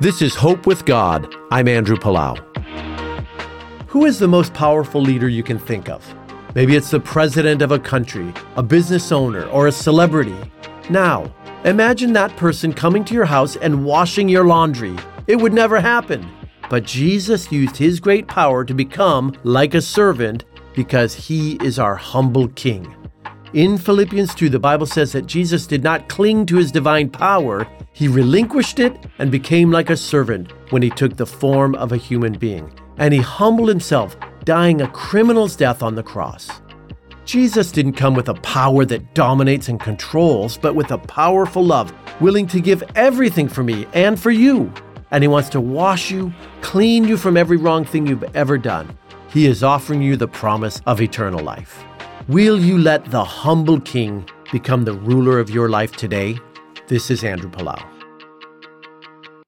This is Hope with God. I'm Andrew Palau. Who is the most powerful leader you can think of? Maybe it's the president of a country, a business owner, or a celebrity. Now, imagine that person coming to your house and washing your laundry. It would never happen. But Jesus used his great power to become like a servant because he is our humble king. In Philippians 2, the Bible says that Jesus did not cling to his divine power, he relinquished it and became like a servant when he took the form of a human being. And he humbled himself, dying a criminal's death on the cross. Jesus didn't come with a power that dominates and controls, but with a powerful love, willing to give everything for me and for you and He wants to wash you, clean you from every wrong thing you've ever done. He is offering you the promise of eternal life. Will you let the humble King become the ruler of your life today? This is Andrew Palau.